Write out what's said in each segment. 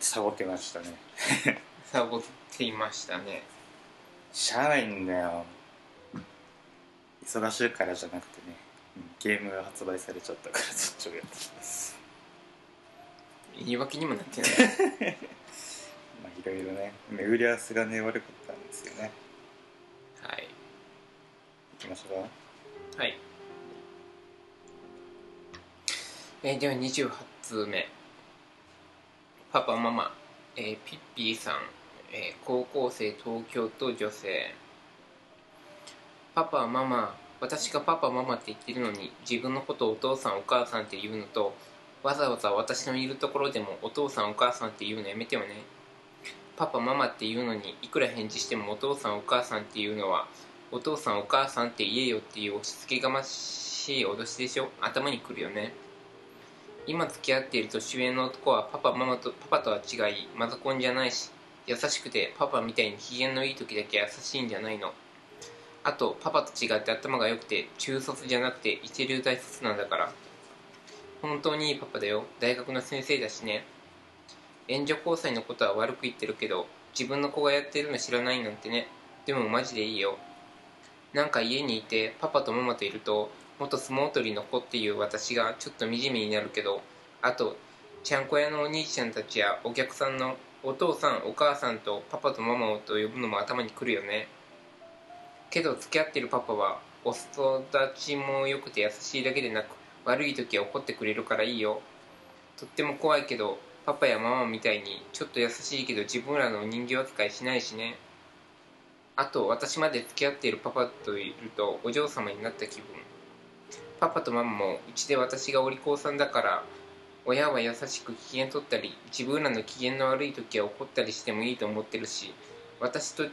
サボってましたね。サボっていましたね。しゃあないんだよ。忙しいからじゃなくてね。ゲームが発売されちゃったからそっちをやってます。言い訳にもなってない。まあいろいろね。巡り合わせがね悪かったんですよね。はい。行きましょうか。はい。えーでは28通目パパママ、えーピッピーさん、えー高校生東京都女性。パパママ私がパパママって言ってるのに自分のことをお父さんお母さんって言うのとわざわざ私のいるところでもお父さんお母さんって言うのやめてよね。パパママって言うのにいくら返事してもお父さんお母さんっていうのはお父さんお母さんって言えよっていう押し付けがましい脅しでしょ。頭にくるよね。今付き合っている年上の男はパパママとパパとは違いマザコンじゃないし優しくてパパみたいに機嫌のいい時だけ優しいんじゃないの。あとパパと違って頭が良くて中卒じゃなくて一流大卒なんだから。本当にいいパパだよ。大学の先生だしね。援助交際のことは悪く言ってるけど自分の子がやってるの知らないなんてね。でもマジでいいよ。なんか家にいてパパとママといると元相撲取りの子っていう私がちょっと惨めになるけどあとちゃんこ屋のお兄ちゃんたちやお客さんのお父さんお母さんとパパとママをと呼ぶのも頭にくるよね。けど付き合ってるパパはお育ちも良くて優しいだけでなく悪い時は怒ってくれるからいいよ。とっても怖いけどパパやママみたいにちょっと優しいけど自分らの人形扱いしないしね。あと私まで付き合っているパパといるとお嬢様になった気分。パパとママもうちで私がお利口さんだから親は優しく機嫌取ったり自分らの機嫌の悪い時は怒ったりしてもいいと思ってるし私と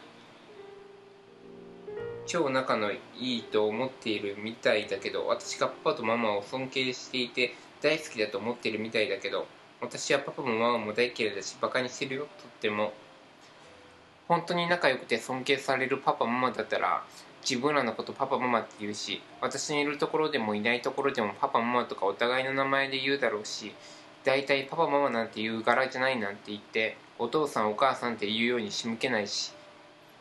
超仲のいいと思っているみたいだけど私がパパとママを尊敬していて大好きだと思ってるみたいだけど私はパパもママも大嫌いだしバカにしてるよとっても。本当に仲良くて尊敬されるパパママだったら自分らのことパパママって言うし私のいるところでもいないところでもパパママとかお互いの名前で言うだろうし大体パパママなんて言う柄じゃないなんて言ってお父さんお母さんって言うように仕向けないし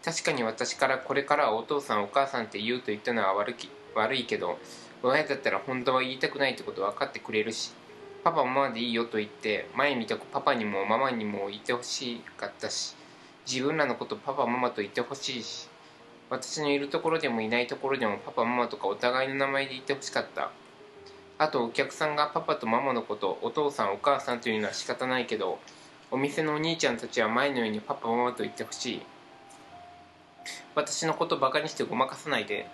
確かに私からこれからはお父さんお母さんって言うと言ったのは悪き悪いけど親だったら本当は言いたくないってこと分かってくれるしパパママでいいよと言って前みたくパパにもママにも言ってほしかったし自分らのことパパママと言ってほしいし私のいるところでもいないところでもパパママとかお互いの名前で言ってほしかった。あとお客さんがパパとママのことお父さんお母さんというのは仕方ないけどお店のお兄ちゃんたちは前のようにパパママと言ってほしい。私のことバカにしてごまかさないで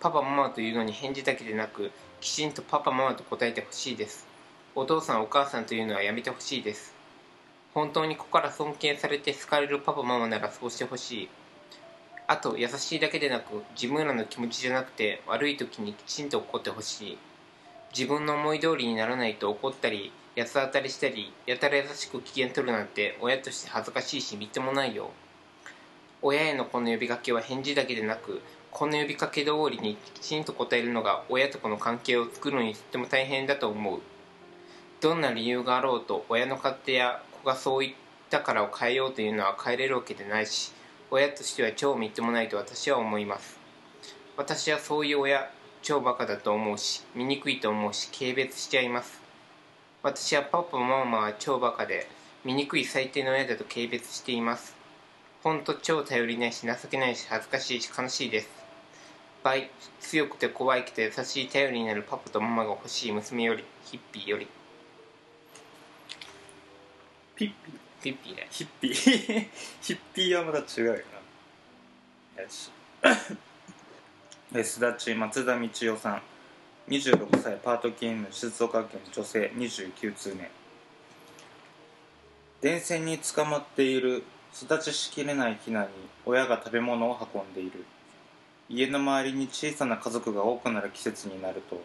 パパママというのに返事だけでなくきちんとパパママと答えてほしいです。お父さんお母さんというのはやめてほしいです。本当に子から尊敬されて好かれるパパママならそうしてほしい。あと優しいだけでなく自分らの気持ちじゃなくて悪い時にきちんと怒ってほしい。自分の思い通りにならないと怒ったり八つ当たりしたりやたら優しく機嫌取るなんて親として恥ずかしいしみっともないよ。親へのこの呼びかけは返事だけでなくこの呼びかけ通りにきちんと答えるのが親と子の関係を作るのにとっても大変だと思う。どんな理由があろうと親の勝手や子がそう言ったからを変えようというのは変えれるわけでないし親としては超みっともないと私は思います。私はそういう親超バカだと思うし醜いと思うし軽蔑しちゃいます。私はパパママは超バカで醜い最低の親だと軽蔑しています。ほんと超頼りないし情けないし恥ずかしいし悲しいです。倍強くて怖いけど優しい頼りになるパパとママが欲しい娘よりヒッピーより。ピッピピッピーヒッピー。ヒッピーはまた違うよな。よしえすだち松田道夫さん。26歳パート勤務静岡県女性29通目電線に捕まっている育ちしきれないヒナに親が食べ物を運んでいる。家の周りに小さな家族が多くなる季節になると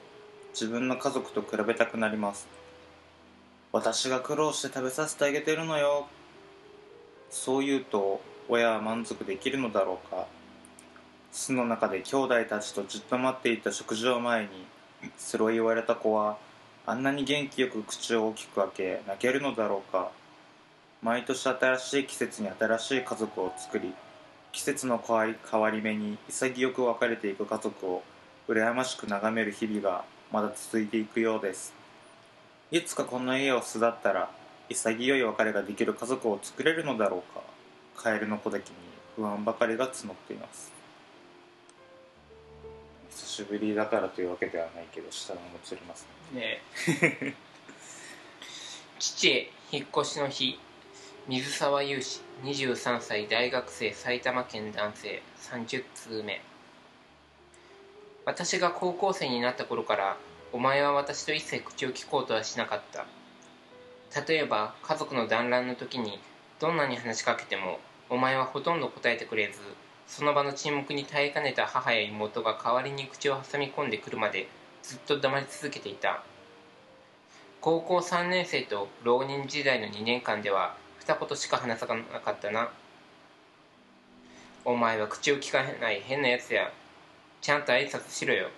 自分の家族と比べたくなります私が苦労して食べさせてあげてるのよ。そう言うと親は満足できるのだろうか。巣の中で兄弟たちとじっと待っていた食事を前にそれを言われた子はあんなに元気よく口を大きく開け泣けるのだろうか。毎年新しい季節に新しい家族を作り季節の変わり変わり目に潔く別れていく家族を羨ましく眺める日々がまだ続いていくようです。いつかこの家を巣立ったら潔い別れができる家族を作れるのだろうかカエルの小滝に不安ばかりが募っています。久しぶりだからというわけではないけど下が映りますね。ね。父へ引っ越しの日水沢雄志23歳大学生埼玉県男性30通目。私が高校生になった頃からお前は私と一切口を聞こうとはしなかった。例えば家族の団らんの時にどんなに話しかけてもお前はほとんど答えてくれずその場の沈黙に耐えかねた母や妹が代わりに口を挟み込んでくるまでずっと黙り続けていた。高校3年生と浪人時代の2年間では二言しか話さなかったな。お前は口を聞かない変なやつやちゃんと挨拶しろよ。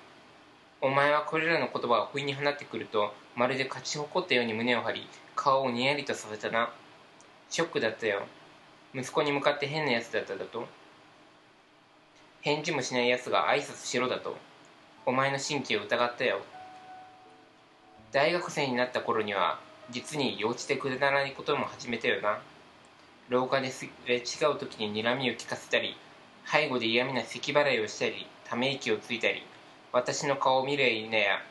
お前はこれらの言葉を不意に放ってくるとまるで勝ち誇ったように胸を張り顔をにやりとさせたな。ショックだったよ。息子に向かって変なやつだっただと。返事もしないやつが挨拶しろだと。お前の神経を疑ったよ。大学生になった頃には実に幼稚でくだらないことも始めたよな。廊下ですれ違う時に睨みを聞かせたり背後で嫌味な咳払いをしたりため息をついたり。私の顔を見るやね。や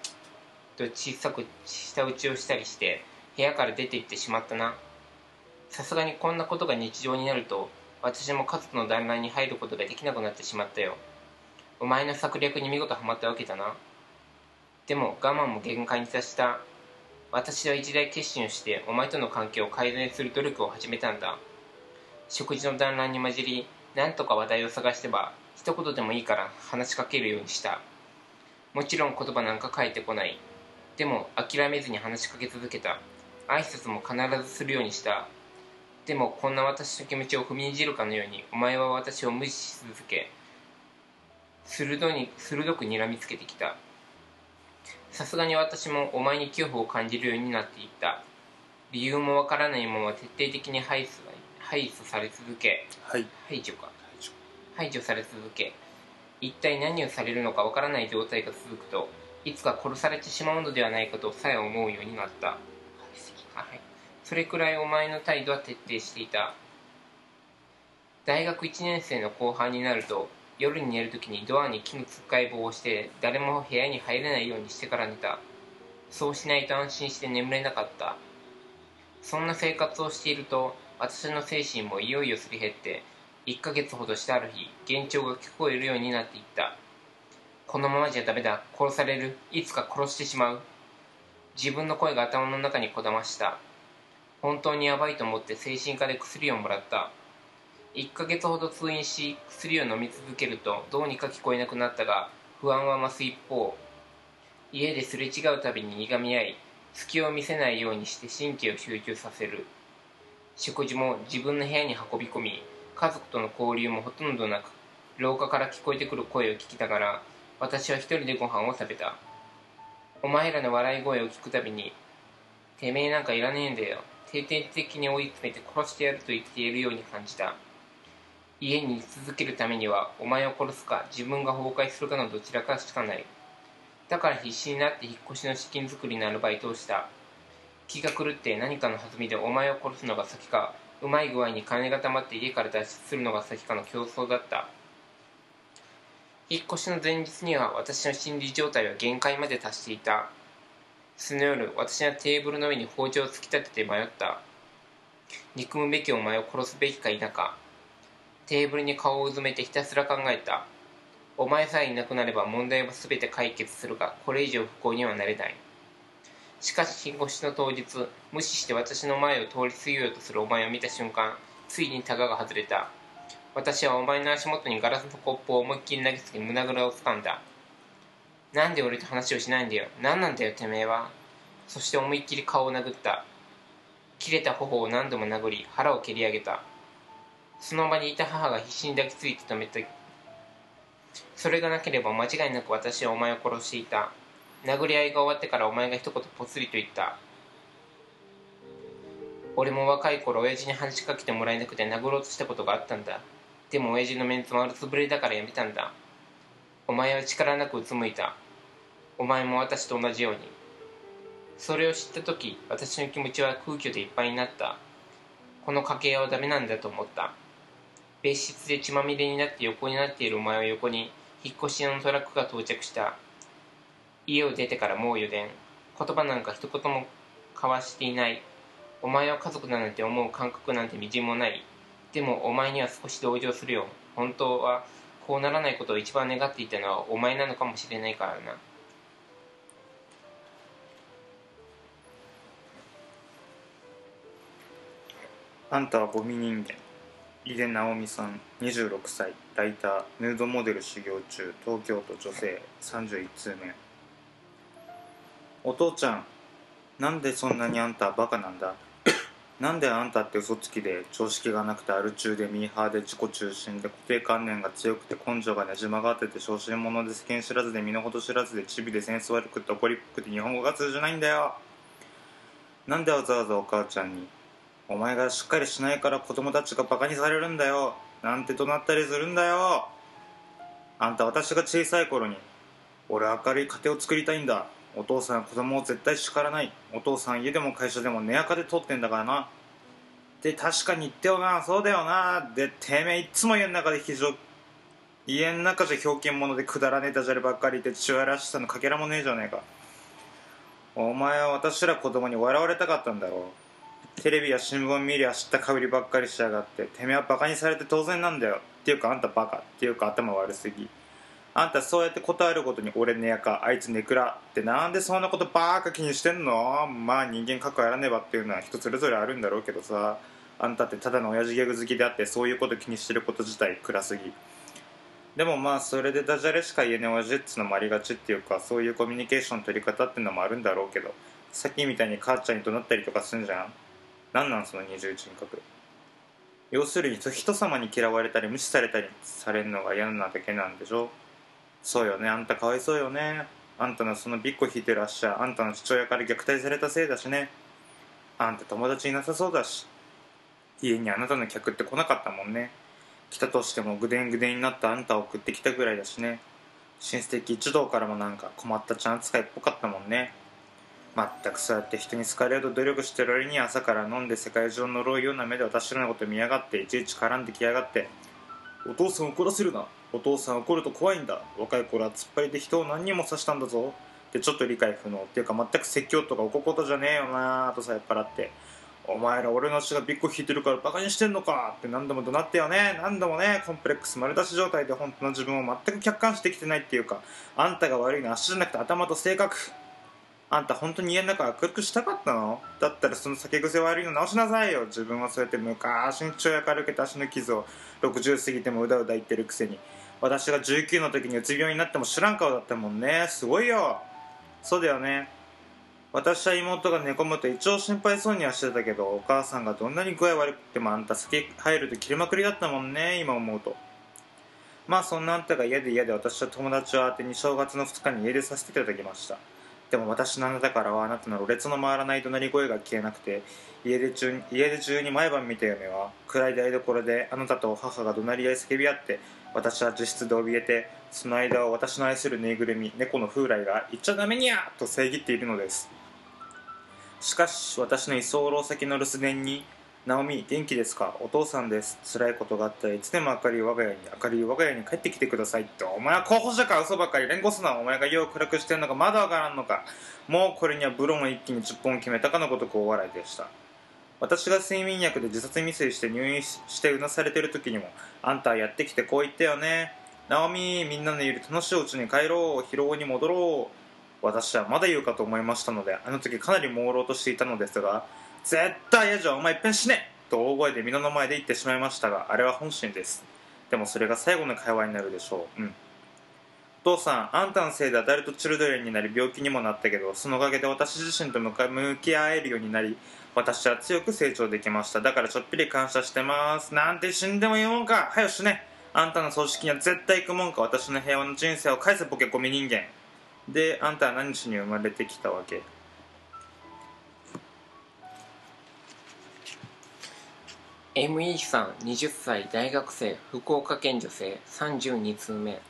と小さく舌打ちをしたりして部屋から出て行ってしまったな。さすがにこんなことが日常になると私も家族の団らんに入ることができなくなってしまったよ。お前の策略に見事ハマったわけだな。でも我慢も限界に達した。私は一大決心をしてお前との関係を改善する努力を始めたんだ。食事の団らんに混じり何とか話題を探してば一言でもいいから話しかけるようにした。もちろん言葉なんか返ってこない。でも諦めずに話しかけ続けた。挨拶も必ずするようにした。でもこんな私の気持ちを踏みにじるかのようにお前は私を無視し続け鋭に鋭く睨みつけてきた。さすがに私もお前に恐怖を感じるようになっていった。理由もわからないまま徹底的に排除排除され続け、はい。排除か。排除され続け一体何をされるのかわからない状態が続くといつか殺されてしまうのではないかとさえ思うようになった。それくらいお前の態度は徹底していた。大学1年生の後半になると夜に寝るときにドアに木のつっかい棒をして誰も部屋に入れないようにしてから寝た。そうしないと安心して眠れなかった。そんな生活をしていると私の精神もいよいよすり減って1ヶ月ほどしてある日幻聴が聞こえるようになっていった。このままじゃダメだ。殺される。いつか殺してしまう。自分の声が頭の中にこだました。本当にやばいと思って精神科で薬をもらった。1ヶ月ほど通院し薬を飲み続けるとどうにか聞こえなくなったが不安は増す一方。家ですれ違うたびにいがみ合い隙を見せないようにして神経を集中させる。食事も自分の部屋に運び込み家族との交流もほとんどなく廊下から聞こえてくる声を聞きながら私は一人でご飯を食べた。お前らの笑い声を聞くたびにてめえなんかいらねえんだよ。定点的に追い詰めて殺してやると言っているように感じた。家に居続けるためにはお前を殺すか自分が崩壊するかのどちらかしかない。だから必死になって引っ越しの資金作りのアルバイトをした。気が狂って何かの弾みでお前を殺すのが先か。うまい具合に金が貯まって家から脱出するのが先かの競争だった。引っ越しの前日には私の心理状態は限界まで達していた。その夜私はテーブルの上に包丁を突き立てて迷った。憎むべきお前を殺すべきか否か。テーブルに顔をうずめてひたすら考えた。お前さえいなくなれば問題は全て解決するがこれ以上不幸にはなれない。しかし引っ越しの当日無視して私の前を通り過ぎようとするお前を見た瞬間ついにタガが外れた。私はお前の足元にガラスのコップを思いっきり投げつけ胸ぐらを掴んだ。なんで俺と話をしないんだよ。何なんだよてめえは。そして思いっきり顔を殴った。切れた頬を何度も殴り腹を蹴り上げた。その場にいた母が必死に抱きついて止めたそれがなければ間違いなく私はお前を殺していた。殴り合いが終わってからお前が一言ぽつりと言った。俺も若い頃親父に話しかけてもらえなくて殴ろうとしたことがあったんだ。でも親父のメンツ丸つぶれだからやめたんだ。お前は力なくうつむいた。お前も私と同じように。それを知った時私の気持ちは空虚でいっぱいになった。この家系はダメなんだと思った。別室で血まみれになって横になっているお前を横に引っ越し屋のトラックが到着した。家を出てからもう4年。言葉なんか一言も交わしていない。お前は家族だなんて思う感覚なんてみじんもない。でもお前には少し同情するよ。本当はこうならないことを一番願っていたのはお前なのかもしれないからな。あんたはゴミ人間。井出直美さん26歳。ライター。ヌードモデル修行中。東京都女性。31通目お父ちゃんなんでそんなにあんたバカなんだ？なんであんたって嘘つきで常識がなくてアル中でミーハーで自己中心で固定観念が強くて根性がねじ曲がってて小心者で世間知らずで身の程知らずでチビでセンス悪くて怒りっぽくて日本語が通じないんだよ。なんでわざわざお母ちゃんにお前がしっかりしないから子供たちがバカにされるんだよ。なんて怒鳴ったりするんだよ。あんた私が小さい頃に俺は明るい家庭を作りたいんだお父さんは子供を絶対叱らない。お父さん家でも会社でも寝垢で取ってんだからな。で確かに言ってよな。そうだよな。でてめえいっつも家の中で非常家の中じゃひょうきん者でくだらねえダジャレばっかり言って父親らしさの。かけらもねえじゃねえか。お前は私ら子供に笑われたかったんだろう。テレビや新聞見りゃ知ったかぶりばっかりしやがって。てめえはバカにされて当然なんだよ。っていうかあんたバカ。っていうか頭悪すぎ。あんたそうやって答えることに俺ねやかあいつねくらってなんでそんなことばーか気にしてんの？まあ人間関わらねばっていうのは人それぞれあるんだろうけどさ。あんたってただの親父ギャグ好きであってそういうこと気にしてること自体暗すぎ。でもまあそれでダジャレしか言えねえ親父っつのもありがちっていうかそういうコミュニケーション取り方ってのもあるんだろうけど。さっきみたいに母ちゃんに怒鳴ったりとかすんじゃん？なんなんその二重人格？要するに人様に嫌われたり無視されたりされるのが嫌なだけなんでしょ？そうよね。あんたかわいそうよね。あんたのそのびっこ引いてる足はあんたの父親から虐待されたせいだしね。あんた友達いなさそうだし。家にあなたの客って来なかったもんね。来たとしてもぐでんぐでんになったあんたを送ってきたぐらいだしね。親戚一同からもなんか困ったちゃん扱いっぽかったもんね。まったくそうやって人に好かれようと努力してる割に朝から飲んで世界中を呪うような目で私らのこと見やがっていちいち絡んできやがって。お父さん怒らせるな。お父さん怒ると怖いんだ。若い頃は突っ張りで人を何人も刺したんだぞ。ってちょっと理解不能っていうか全く説教とか怒ることじゃねえよなとさ酔っ払って。お前ら俺の血がびっこ引いてるからバカにしてんのか。って何度も怒鳴ってよね何度もねコンプレックス丸出し状態で本当の自分を全く客観視できてないっていうか。あんたが悪いのは足じゃなくて頭と性格。あんた本当に家の中明るくしたかったの？だったらその酒癖悪いの直しなさいよ。自分はそうやって昔に父親から受けた足の傷を60過ぎてもうだうだ言ってるくせに。私が19の時にうつ病になっても知らん顔だったもんね。すごいよ。そうだよね。私は妹が寝込むと一応心配そうにはしてたけどお母さんがどんなに具合悪くてもあんた酒入ると切れまくりだったもんね。今思うと。まあそんなあんたが嫌で嫌で私は友達を当てに正月の2日に家出させていただきました。でも私のあなたからはあなたのろれつの回らない怒鳴り声が消えなくて家出中家出中に毎晩見た夢は暗い台所であなたと母が怒鳴り合い叫び合って私は自室で怯えてその間を私の愛するぬいぐるみ猫の風来が「言っちゃダメにゃ!」と遮っているのですしかし私の居候先の留守電に「ナオミ元気ですか？お父さんです。辛いことがあったらいつでも明るい我が家に明るい我が家に帰ってきてください」って。お前は候補者か？嘘ばっかり。連呼すな。お前が家を暗くしてんのか？まだわからんのか？もうこれにはブロンを一気に10本決めたかのごとく大笑いでした。私が睡眠薬で自殺未遂して入院してうなされてる時にもあんたはやってきてこう言ったよね。ナオミみんなのいる楽しいうちに帰ろう。疲労に戻ろう。私はまだ言うかと思いましたのであの時かなり朦朧としていたのですが絶対嫌じゃお前いっぺん死ね。と大声で皆の前で言ってしまいましたがあれは本心です。でもそれが最後の会話になるでしょう。うん。お父さんあんたのせいでアダルトチルドレンになり病気にもなったけどそのおかげで私自身と向き合えるようになり私は強く成長できました。だからちょっぴり感謝してます。なんて死んでもいいもんか。はよしね。あんたの葬式には絶対行くもんか。私の平和の人生を返せボケゴミ人間。であんたは何日に生まれてきたわけ？ME さん20歳大学生福岡県女性32通目。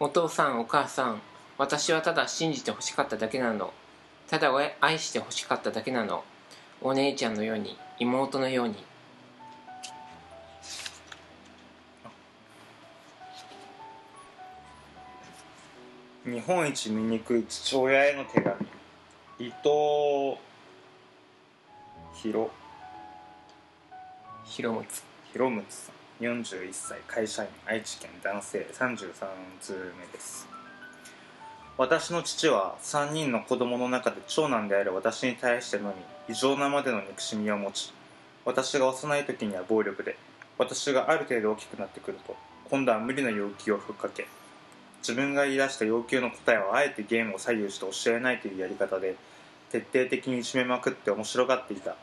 お父さんお母さん私はただ信じてほしかっただけなの。ただ愛してほしかっただけなの。お姉ちゃんのように妹のように。日本一醜い父親への手紙。伊藤博。広光広光さん41歳会社員愛知県男性33通目です。私の父は3人の子供の中で長男である私に対してのみ異常なまでの憎しみを持ち私が幼い時には暴力で私がある程度大きくなってくると今度は無理な要求をふっかけ自分が言い出した要求の答えをあえてゲームを左右して教えないというやり方で徹底的にいじめまくって面白がっていた。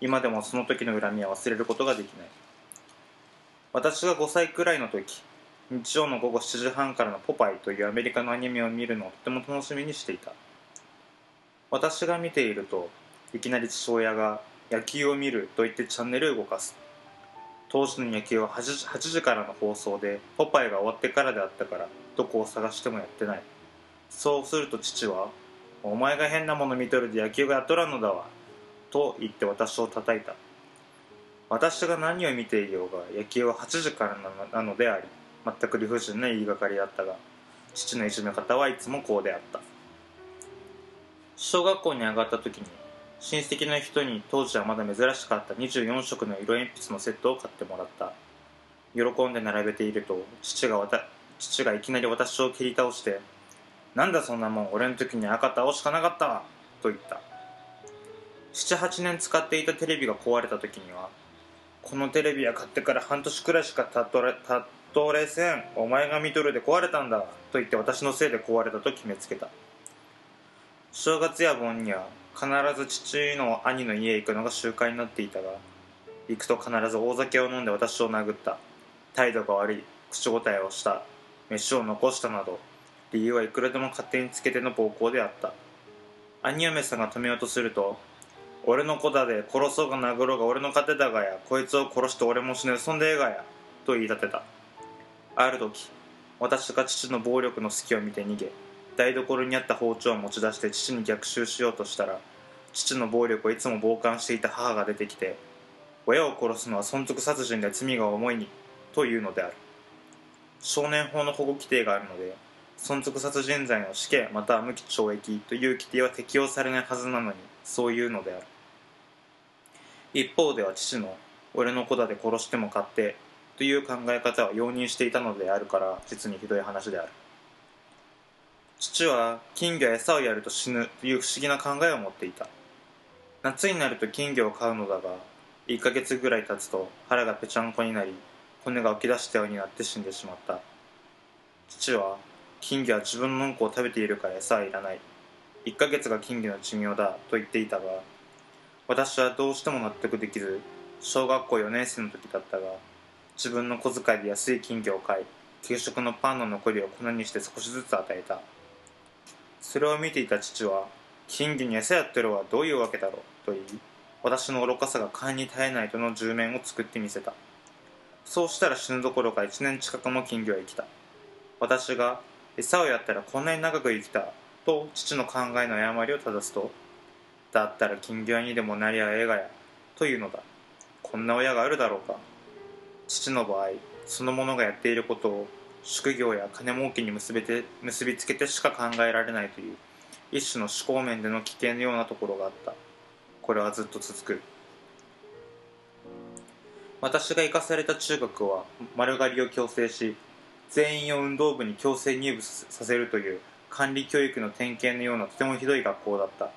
今でもその時の恨みは忘れることができない。私が5歳くらいの時日曜の午後7時半からの「ポパイ」というアメリカのアニメを見るのをとても楽しみにしていた。私が見ているといきなり父親が「野球を見る」と言ってチャンネルを動かす。当時の野球は 8, 8時からの放送でポパイが終わってからであったからどこを探してもやってない。そうすると父は「お前が変なもの見とるで野球がやっとらんのだわ」と言って私を叩いた。私が何を見ていようが野球は8時からなのであり全く理不尽な言いがかりだったが父のいじめ方はいつもこうであった。小学校に上がった時に親戚の人に当時はまだ珍しかった24色の色鉛筆のセットを買ってもらった。喜んで並べていると父が父がいきなり私を蹴り倒して「なんだそんなもん俺の時に赤と青しかなかった」と言った。78年使っていたテレビが壊れた時にはこのテレビは買ってから半年くらいしか経っとれ経っとれせんお前が見とるで壊れたんだと言って私のせいで壊れたと決めつけた。正月や盆には必ず父の兄の家へ行くのが習慣になっていたが行くと必ず大酒を飲んで私を殴った。態度が悪い口答えをした。飯を残したなど理由はいくらでも勝手につけての暴行であった。兄嫁さんが止めようとすると俺の子だで殺そうが殴ろうが俺の勝手だがや。こいつを殺して俺も死ぬそんでええがや。と言い立てた。ある時私が父の暴力の隙を見て逃げ台所にあった包丁を持ち出して父に逆襲しようとしたら父の暴力をいつも傍観していた母が出てきて親を殺すのは損得殺人で罪が重いにというのである。少年法の保護規定があるので損得殺人罪の死刑または無期懲役という規定は適用されないはずなのにそういうのである。一方では父の「俺の子だで殺しても勝手」という考え方は容認していたのであるから実にひどい話である。父は金魚は餌をやると死ぬという不思議な考えを持っていた。夏になると金魚を飼うのだが1ヶ月ぐらい経つと腹がぺちゃんこになり骨が浮き出したようになって死んでしまった。父は金魚は自分のうんこを食べているから餌はいらない。1ヶ月が金魚の寿命だと言っていたが私はどうしても納得できず小学校4年生の時だったが自分の小遣いで安い金魚を買い給食のパンの残りを粉にして少しずつ与えた。それを見ていた父は「金魚に餌やってるはどういうわけだろう」と言い私の愚かさが勘に耐えないとの10面を作ってみせた。そうしたら死ぬどころか1年近くも金魚は生きた。私が餌をやったらこんなに長く生きたと父の考えの誤りを正すとだったら金魚屋にでもなりゃええがやというのだ。こんな親があるだろうか。父の場合その者がやっていることを職業や金儲けに結べて結びつけてしか考えられないという一種の思考面での危険のようなところがあった。これはずっと続く。私が行かされた中学は丸刈りを強制し全員を運動部に強制入部させるという管理教育の典型のようなとてもひどい学校だった。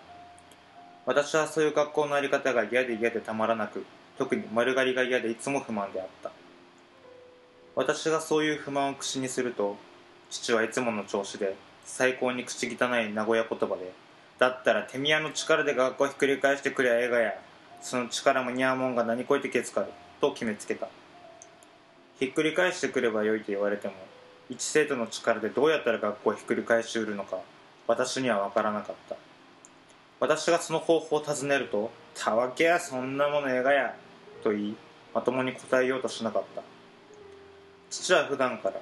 私はそういう学校の在り方が嫌で嫌でたまらなく特に丸刈りが嫌でいつも不満であった。私がそういう不満を口にすると父はいつもの調子で最高に口汚い名古屋言葉で「だったら手宮の力で学校ひっくり返してくりゃえがやその力もにゃーもんが何こいてけつかる」と決めつけたひっくり返してくればよいと言われても一生徒の力でどうやったら学校をひっくり返しうるのか私には分からなかった。私がその方法を尋ねると「たわけやそんなものえがや」と言いまともに答えようとしなかった。父は普段から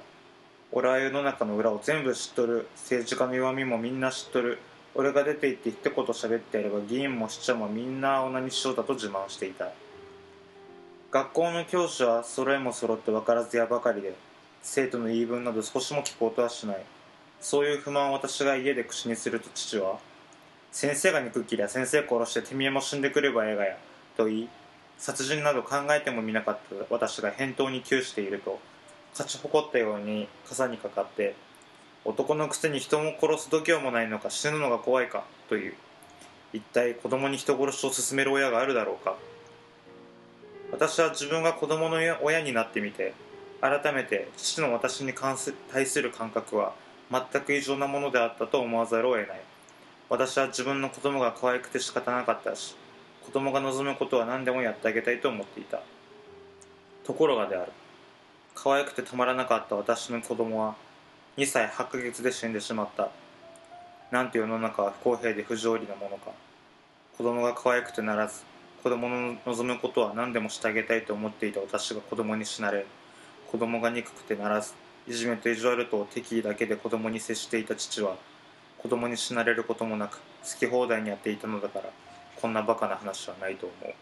俺は世の中の裏を全部知っとる。政治家の弱みもみんな知っとる。俺が出て行って一言喋ってやれば議員も市長もみんなオナニしようだと自慢していた。学校の教師は揃いも揃って分からずやばかりで生徒の言い分など少しも聞こうとはしない。そういう不満を私が家で口にすると父は先生が憎きりゃ先生殺しててめえも死んでくればええがやと言い殺人など考えてもみなかった私が返答に窮していると勝ち誇ったように傘にかかって男のくせに人も殺す度胸もないのか死ぬのが怖いかという一体子供に人殺しを勧める親があるだろうか。私は自分が子供の親になってみて改めて父の私に関す対する感覚は全く異常なものであったと思わざるを得ない。私は自分の子供が可愛くて仕方なかったし子供が望むことは何でもやってあげたいと思っていた。ところがである。可愛くてたまらなかった私の子供は2歳8ヶ月で死んでしまった。なんて世の中は不公平で不条理なものか。子供が可愛くてならず子供の望むことは何でもしてあげたいと思っていた。私が子供に死なれ子供が憎くてならずいじめと意地悪と敵意だけで子供に接していた父は子供に死なれることもなく好き放題にやっていたのだからこんなバカな話はないと思う。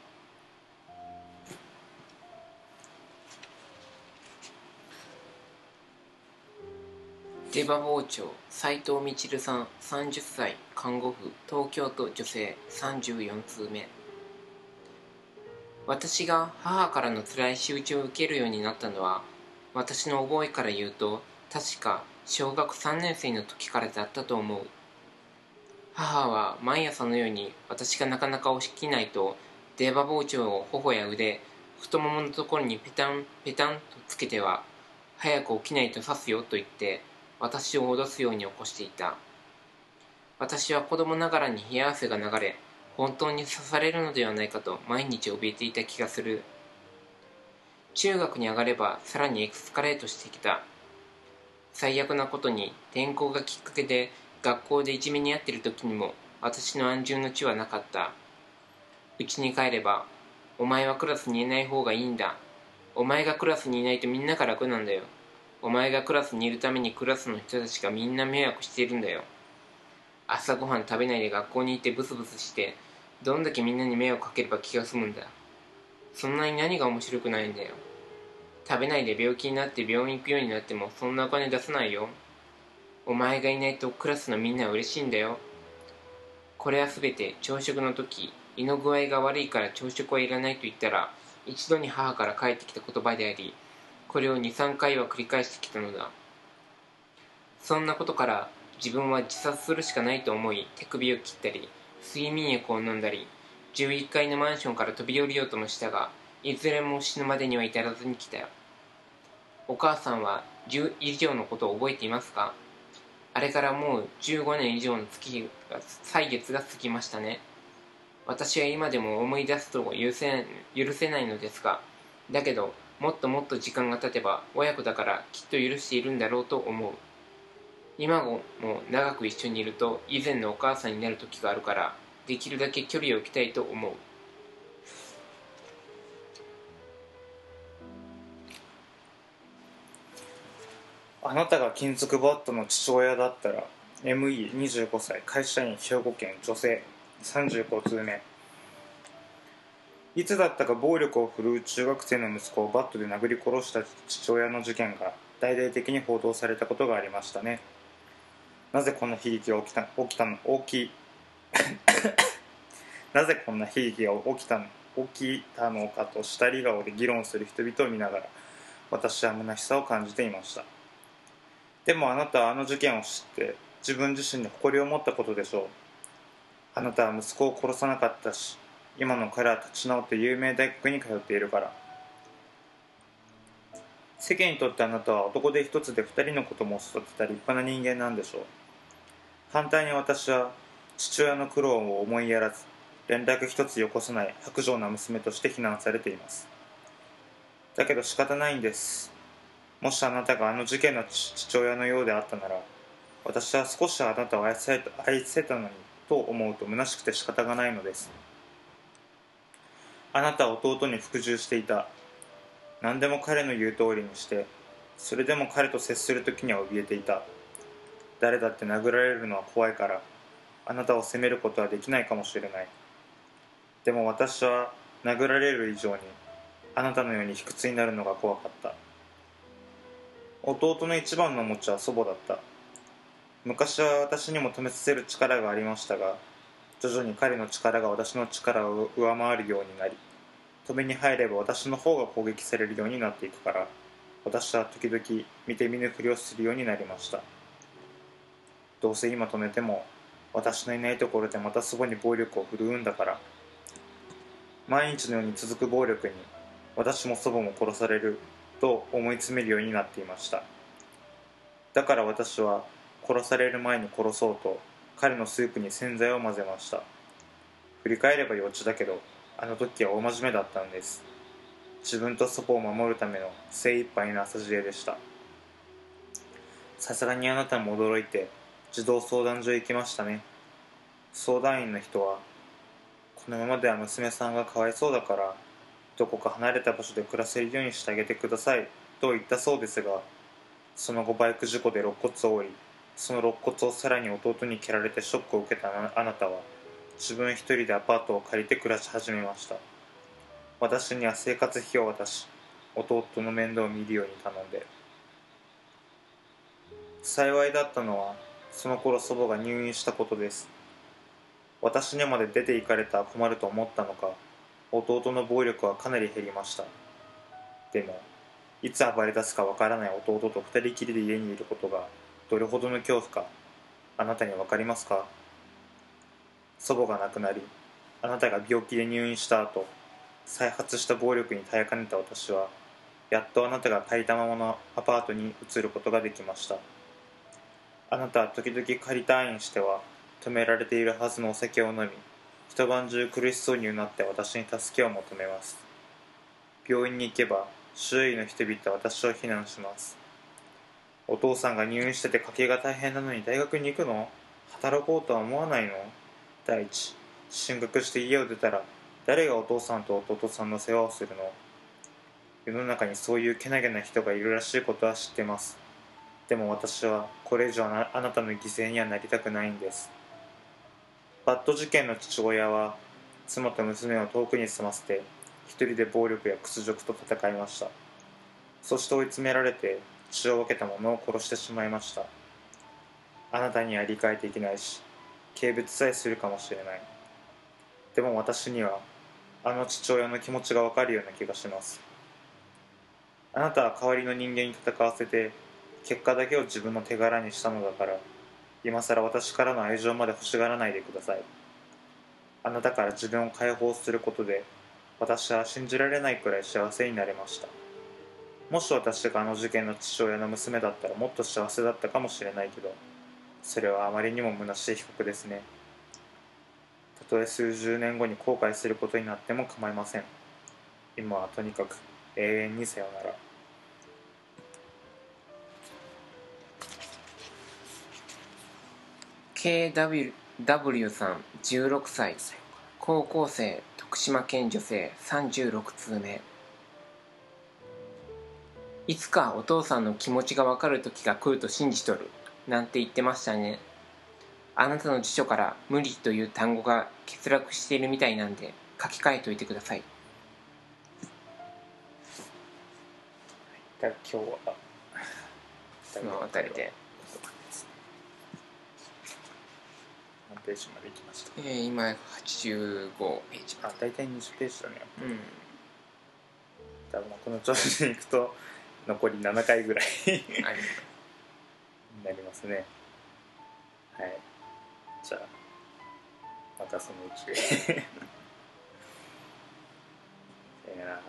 出馬傍聴斉藤みちるさん30歳看護婦東京都女性34通目。私が母からの辛い仕打ちを受けるようになったのは私の覚えから言うと確か小学3年生の時からだったと思う。母は毎朝のように私がなかなか起きないと出刃包丁を頬や腕太もものところにペタンペタンとつけては早く起きないと刺すよと言って私を脅すように起こしていた。私は子供ながらに冷や汗が流れ本当に刺されるのではないかと毎日怯えていた気がする。中学に上がればさらにエクスカレートしてきた。最悪なことに転校がきっかけで学校でいじめに遭っている時にも私の安住の地はなかった。家に帰ればお前はクラスにいない方がいいんだ。お前がクラスにいないとみんなが楽なんだよ。お前がクラスにいるためにクラスの人たちがみんな迷惑しているんだよ。朝ごはん食べないで学校に行ってブスブスしてどんだけみんなに迷惑かければ気が済むんだ。そんなに何が面白くないんだよ。食べないで病気になって病院行くようになってもそんなお金出さないよ。お前がいないとクラスのみんなは嬉しいんだよ。これはすべて朝食の時胃の具合が悪いから朝食はいらないと言ったら一度に母から返ってきた言葉でありこれを23回は繰り返してきたのだ。そんなことから自分は自殺するしかないと思い手首を切ったり睡眠薬を飲んだり11階のマンションから飛び降りようともしたがいずれも死ぬまでには至らずに来たよ。お母さんは10以上のことを覚えていますか？あれからもう15年以上の月が歳月が過ぎましたね。私は今でも思い出すと許せ許せないのですがだけどもっともっと時間が経てば親子だからきっと許しているんだろうと思う。今も長く一緒にいると以前のお母さんになる時があるからできるだけ距離を置きたいと思う。あなたが金属バットの父親だったら ME25 歳会社員兵庫県女性35通目。いつだったか暴力を振るう中学生の息子をバットで殴り殺した父親の事件が大々的に報道されたことがありましたね。なぜこんな悲劇が起きた起きたの大きい なぜこんな悲劇が起きたの起きたのかと下り顔で議論する人々を見ながら私は虚しさを感じていました。でもあなたはあの事件を知って自分自身に誇りを持ったことでしょう。あなたは息子を殺さなかったし今の彼は立ち直って有名大学に通っているから。世間にとってあなたは男で一つで二人の子供を育てた立派な人間なんでしょう。反対に私は父親の苦労を思いやらず連絡一つよこさない白状な娘として非難されています。だけど仕方ないんです。もしあなたがあの事件の父親のようであったなら私は少しあなたを愛せ愛せたのにと思うと虚しくて仕方がないのです。あなたは弟に服従していた。何でも彼の言う通りにしてそれでも彼と接する時には怯えていた。誰だって殴られるのは怖いからあなたを責めることはできないかもしれない。でも私は殴られる以上にあなたのように卑屈になるのが怖かった。弟の一番の持ちは祖母だった。昔は私にも止めさせる力がありましたが徐々に彼の力が私の力を上回るようになり止めに入れば私の方が攻撃されるようになっていくから私は時々見て見ぬふりをするようになりました。どうせ今止めても私のいないところでまた祖母に暴力を振るうんだから。毎日のように続く暴力に私も祖母も殺される。と思い詰めるようになっていました。だから私は殺される前に殺そうと彼のスープに洗剤を混ぜました。振り返れば幼稚だけどあの時は大真面目だったんです。自分と祖母を守るための精一杯の朝知恵でした。さすがにあなたも驚いて児童相談所へ行きましたね。相談員の人はこのままでは娘さんがかわいそうだからどこか離れた場所で暮らせるようにしてあげてください。と言ったそうですがその後バイク事故で肋骨を折りその肋骨をさらに弟に蹴られてショックを受けたあなたは自分一人でアパートを借りて暮らし始めました。私には生活費を渡し弟の面倒を見るように頼んで。幸いだったのはその頃祖母が入院したことです。私にまで出て行かれたら困ると思ったのか弟の暴力はかなり減りました。でもいつ暴れ出すかわからない弟と二人きりで家にいることがどれほどの恐怖かあなたに分かりますか？祖母が亡くなりあなたが病気で入院した後再発した暴力に耐えかねた私はやっとあなたが借りたままのアパートに移ることができました。あなたは時々仮退院しては止められているはずのお酒を飲み一晩中苦しそうにうなって私に助けを求めます。病院に行けば周囲の人々は私を非難します。お父さんが入院してて家計が大変なのに大学に行くの？働こうとは思わないの？第一進学して家を出たら誰がお父さんと弟さんの世話をするの？世の中にそういうけなげな人がいるらしいことは知ってます。でも私はこれ以上あなたの犠牲にはなりたくないんです。バッド事件の父親は妻と娘を遠くに住ませて一人で暴力や屈辱と戦いました。そして追い詰められて血を分けた者を殺してしまいました。あなたには理解できないし軽蔑さえするかもしれない。でも私にはあの父親の気持ちがわかるような気がします。あなたは代わりの人間に戦わせて結果だけを自分の手柄にしたのだから今さら私からの愛情まで欲しがらないでください。あなたから自分を解放することで私は信じられないくらい幸せになれました。もし私があの事件の父親の娘だったらもっと幸せだったかもしれないけどそれはあまりにも虚しい被告ですね。たとえ数十年後に後悔することになっても構いません。今はとにかく永遠にさよなら。KW さん16歳高校生徳島県女性36通目。いつかお父さんの気持ちが分かる時が来ると信じとるなんて言ってましたね。あなたの辞書から無理という単語が欠落しているみたいなんで書き換えといてください。今日はそのあたりで何ページまで行きました。えー、今85ページ。あ大体20ページだね。うん。多分この調子でいくと残り7回ぐらいはい。になりますね。はい。じゃあまたそのうち。さよなら